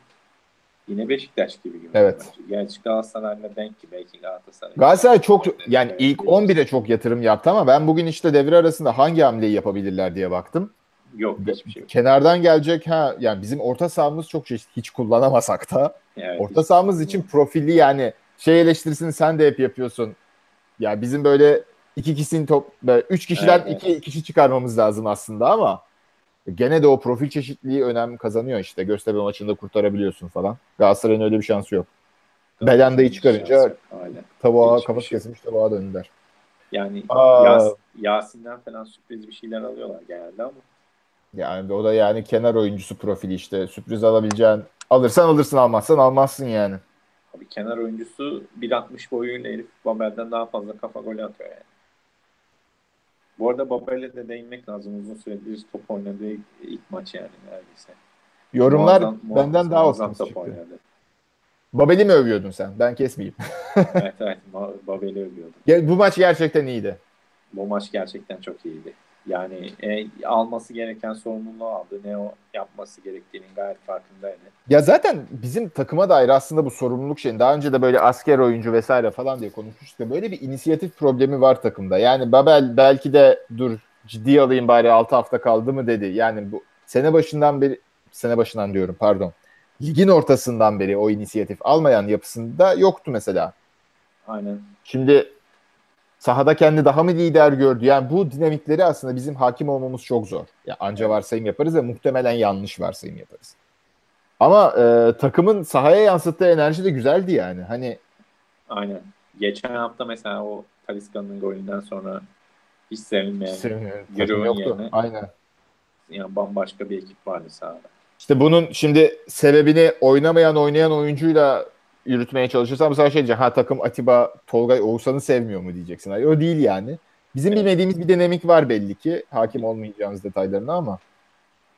yine Beşiktaş gibi gibi. Evet. Gerçi Galatasaray'la denk ki belki Galatasaray. Galatasaray çok yani ilk 11'e çok yatırım yaptı ama ben bugün işte devre arasında hangi hamleyi yapabilirler diye baktım. Yok hiçbir şey yok. Kenardan gelecek ha yani bizim orta sahamız çok çeşitli hiç kullanamasak da evet, orta sahamız için profilli yani şey eleştirisini sen de hep yapıyorsun. Ya bizim böyle iki kişinin top üç kişiden evet, iki kişi çıkarmamız lazım aslında ama gene de o profil çeşitliliği önem kazanıyor işte. Göztepe maçında kurtarabiliyorsun falan. Galatasaray'ın öyle bir şansı yok. Belanda'yı çıkarınca tavuğa kafası şey. kesilmiş tavuğa döndüler. Yani Yas, Yasin'den falan sürpriz bir şeyler alıyorlar genelde ama. Yani o da yani kenar oyuncusu profili işte. Sürpriz alabileceğin alırsan alırsın almazsan almazsın yani. Abi kenar oyuncusu 1.60 boyuyla herif Babel'den daha fazla kafa golü atıyor yani. Bu arada Babel'e de değinmek lazım. Uzun süredir top oynadığı ilk maç yani neredeyse. Yorumlar muazzam, benden muazzam, daha olsun çıktı. Oynadı. Babel'i mi övüyordun sen? Ben kesmeyeyim. evet evet Babel'i övüyordum. Bu maç gerçekten iyiydi. Bu maç gerçekten çok iyiydi. Yani e, alması gereken sorumluluğu aldı. Ne o yapması gerektiğinin gayet farkındaydı. Ya zaten bizim takıma dair aslında bu sorumluluk şeyin daha önce de böyle asker oyuncu vesaire falan diye konuşmuştuk. Böyle bir inisiyatif problemi var takımda. Yani Babel belki de dur ciddi alayım bari 6 hafta kaldı mı dedi. Yani bu sene başından beri sene başından diyorum pardon. Ligin ortasından beri o inisiyatif almayan yapısında yoktu mesela. Aynen. Şimdi sahada kendi daha mı lider gördü? Yani bu dinamikleri aslında bizim hakim olmamız çok zor. Ya anca varsayım yaparız ve muhtemelen yanlış varsayım yaparız. Ama e, takımın sahaya yansıttığı enerji de güzeldi yani. Hani Aynen. Geçen hafta mesela o Talisca'nın golünden sonra hiç sevinmeyen Giroud yerine. Aynen. Yani bambaşka bir ekip vardı sahada. İşte bunun şimdi sebebini oynamayan oynayan oyuncuyla yürütmeye çalışırsan bu sefer şey diyeceksin. Ha takım Atiba, Tolgay, Oğuzhan'ı sevmiyor mu diyeceksin. Hayır, o değil yani. Bizim bilmediğimiz bir dinamik var belli ki. Hakim olmayacağımız detaylarına ama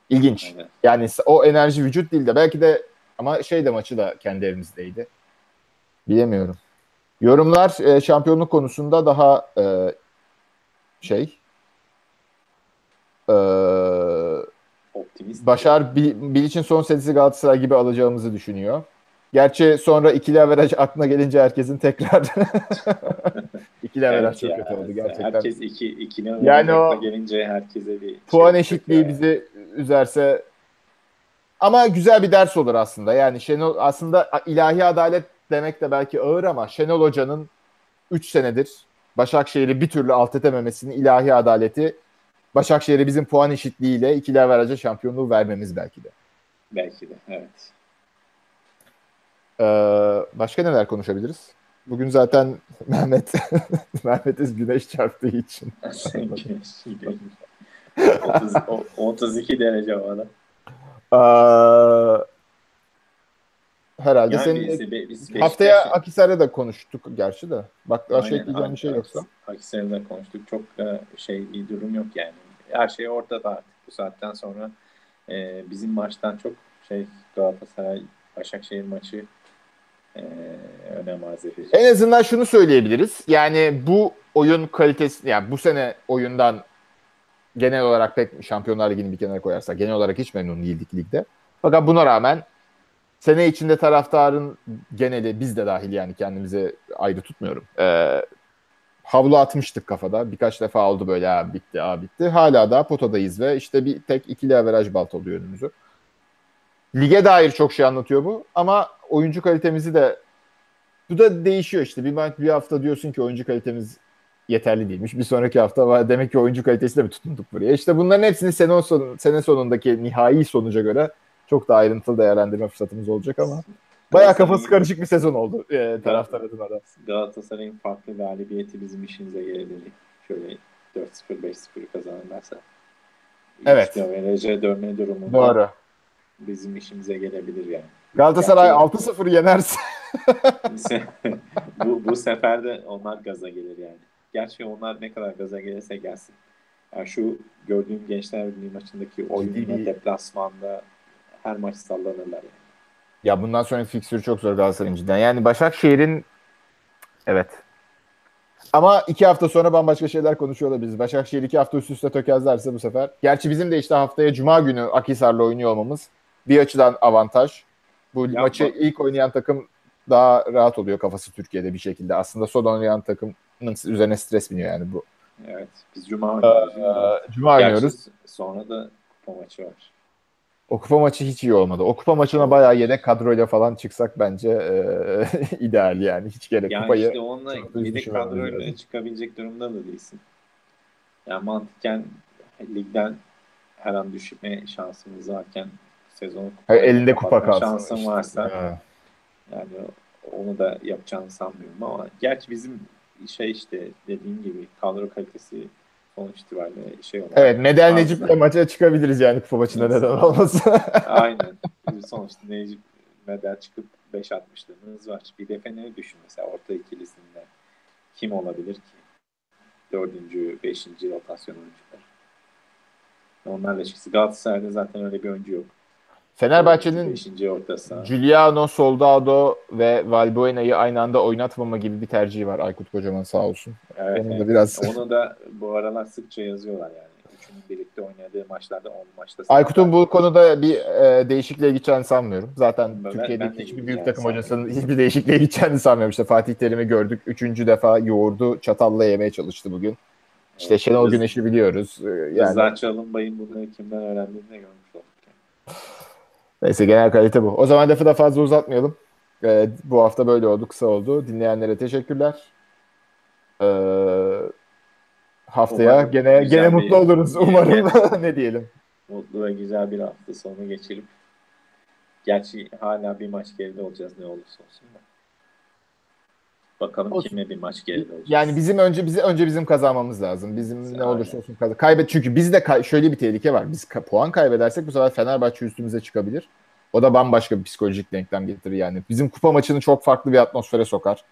ilginç. Yani o enerji vücut değil de belki de ama şey de maçı da kendi evimizdeydi. Bilemiyorum. Yorumlar e, şampiyonluk konusunda daha e, şey e, optimist. Başar Bilic'in son setisi Galatasaray gibi alacağımızı düşünüyor. Gerçi sonra ikili averaj aklına gelince herkesin tekrar ikili averaj çok kötü oldu gerçekten. Herkes iki, ikili averaj yani o gelince herkese bir puan şey eşitliği yani. bizi üzerse ama güzel bir ders olur aslında. Yani Şenol aslında ilahi adalet demek de belki ağır ama Şenol Hoca'nın 3 senedir Başakşehir'i bir türlü alt etememesinin ilahi adaleti Başakşehir'e bizim puan eşitliğiyle ikili averaja şampiyonluğu vermemiz belki de. Belki de evet. Ee, başka neler konuşabiliriz? Bugün zaten Mehmet Mehmet'iz güneş çarptığı için. 30, 32 derece havada. Ee, herhalde yani senin biz, haftaya. Akisar'da da konuştuk gerçi de. Bak daha şey ekleyeceğim bir şey yoksa. Akisar'da konuştuk. Çok e, şey bir durum yok yani. Her şey ortada artık bu saatten sonra. E, bizim maçtan çok şey Galatasaray Başakşehir maçı e, önem arz edecek. En azından şunu söyleyebiliriz. Yani bu oyun kalitesi yani bu sene oyundan genel olarak pek Şampiyonlar Ligi'ni bir kenara koyarsak genel olarak hiç memnun değildik ligde. Fakat buna rağmen sene içinde taraftarın geneli biz de dahil yani kendimizi ayrı tutmuyorum. Ee, havlu atmıştık kafada. Birkaç defa oldu böyle ha bitti ha bitti. Hala da potadayız ve işte bir tek ikili averaj balt oluyor önümüzü. Lige dair çok şey anlatıyor bu ama oyuncu kalitemizi de bu da değişiyor işte. Bir, bir hafta diyorsun ki oyuncu kalitemiz yeterli değilmiş. Bir sonraki hafta var demek ki oyuncu kalitesi de mi tutunduk buraya? İşte bunların hepsini sene, son, sene sonundaki nihai sonuca göre çok daha ayrıntılı değerlendirme fırsatımız olacak ama bayağı kafası karışık bir sezon oldu e, taraftar adına da. Galatasaray'ın farklı galibiyeti bizim işimize gelebilir. Şöyle 4-0 5-0 kazanırlarsa. Evet. Verece dönme durumunda Doğru. bizim işimize gelebilir yani. Galatasaray Gerçi, 6-0 yenerse. bu, bu sefer de onlar gaza gelir yani. Gerçi onlar ne kadar gaza gelirse gelsin. Yani şu gördüğüm Gençler Birliği maçındaki oyunla deplasmanda her maç sallanırlar yani. Ya bundan sonra fiksürü çok zor Galatasaray'ın cidden. Yani Başakşehir'in evet. Ama iki hafta sonra bambaşka şeyler konuşuyor olabiliriz. Başakşehir iki hafta üst üste tökezlerse bu sefer. Gerçi bizim de işte haftaya Cuma günü Akisar'la oynuyor olmamız bir açıdan avantaj. Bu ya maçı ilk oynayan takım daha rahat oluyor kafası Türkiye'de bir şekilde. Aslında son oynayan takımın üzerine stres biniyor yani bu. Evet. Biz Cuma oynuyoruz. Ee, Cuma oynuyoruz. Sonra da o maçı var. O kupa maçı hiç iyi olmadı. O kupa maçına bayağı yedek kadroyla falan çıksak bence e, ideal yani. Hiç gerek yani kupayı. işte onunla yedek kadroyla lazım. çıkabilecek durumda da değilsin. Yani mantıken ligden her an düşme şansımız varken sezonu Hayır, elinde kupa kalsın. Şansın işte. varsa ha. yani onu da yapacağını sanmıyorum ama gerçi bizim şey işte dediğim gibi kadro kalitesi sonuç itibariyle şey olarak. Evet Medel Necip'le maça çıkabiliriz yani kupa maçında neden olmasın. Aynen. Sonuçta Necip Medel çıkıp 5 atmışlığımız var. Bir defeneri düşün mesela orta ikilisinde. Kim olabilir ki? Dördüncü, beşinci rotasyon oyuncular. Onlarla çıksın. Galatasaray'da zaten öyle bir oyuncu yok. Fenerbahçe'nin Giuliano, Soldado ve Valbuena'yı aynı anda oynatmama gibi bir tercihi var Aykut Kocaman sağ olsun. Evet, onu da biraz onu da bu aralar sıkça yazıyorlar yani. Üçünün birlikte oynadığı maçlarda 10 maçta. Aykut'un bu konuda bir e, değişikliğe gideceğini sanmıyorum. Zaten ben, Türkiye'deki hiçbir büyük takım hocasının hiçbir değişikliğe gideceğini sanmıyorum. İşte Fatih Terim'i gördük. Üçüncü defa yoğurdu çatalla yemeye çalıştı bugün. İşte Şenol Güneş'i biliyoruz. E, yani... Rıza Çalınbay'ın bunları kimden öğrendiğini de görmüş olduk. Neyse genel kalite bu. O zaman lafı da fazla uzatmayalım. Ee, bu hafta böyle oldu, kısa oldu. Dinleyenlere teşekkürler. Ee, haftaya umarım gene gene mutlu bir, oluruz umarım. ne diyelim? Mutlu ve güzel bir hafta sonu geçirip gerçi hala bir maç geride olacağız ne olursa olsun da. Bakalım olsun. kime bir maç geride olacağız. Yani bizim önce bizi önce bizim kazanmamız lazım. Bizim Aynen. ne olursa olsun kazan. Kaybet çünkü bizde kay- şöyle bir tehlike var. Biz ka- puan kaybedersek bu sefer Fenerbahçe üstümüze çıkabilir. O da bambaşka bir psikolojik denklem getirir yani. Bizim kupa maçını çok farklı bir atmosfere sokar.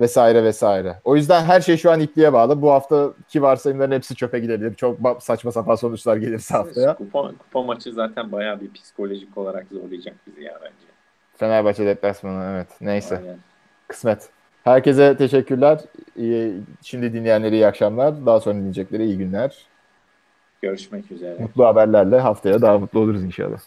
Vesaire vesaire. O yüzden her şey şu an ipliğe bağlı. Bu haftaki varsayımların hepsi çöpe gidebilir. Çok saçma sapan sonuçlar gelirse haftaya. Kupa, kupa maçı zaten bayağı bir psikolojik olarak zorlayacak bizi ya bence. Fenerbahçe deplasmanı evet. Neyse. Aynen. Kısmet. Herkese teşekkürler. Şimdi dinleyenlere iyi akşamlar. Daha sonra dinleyeceklere iyi günler. Görüşmek üzere. Mutlu haberlerle haftaya daha mutlu oluruz inşallah.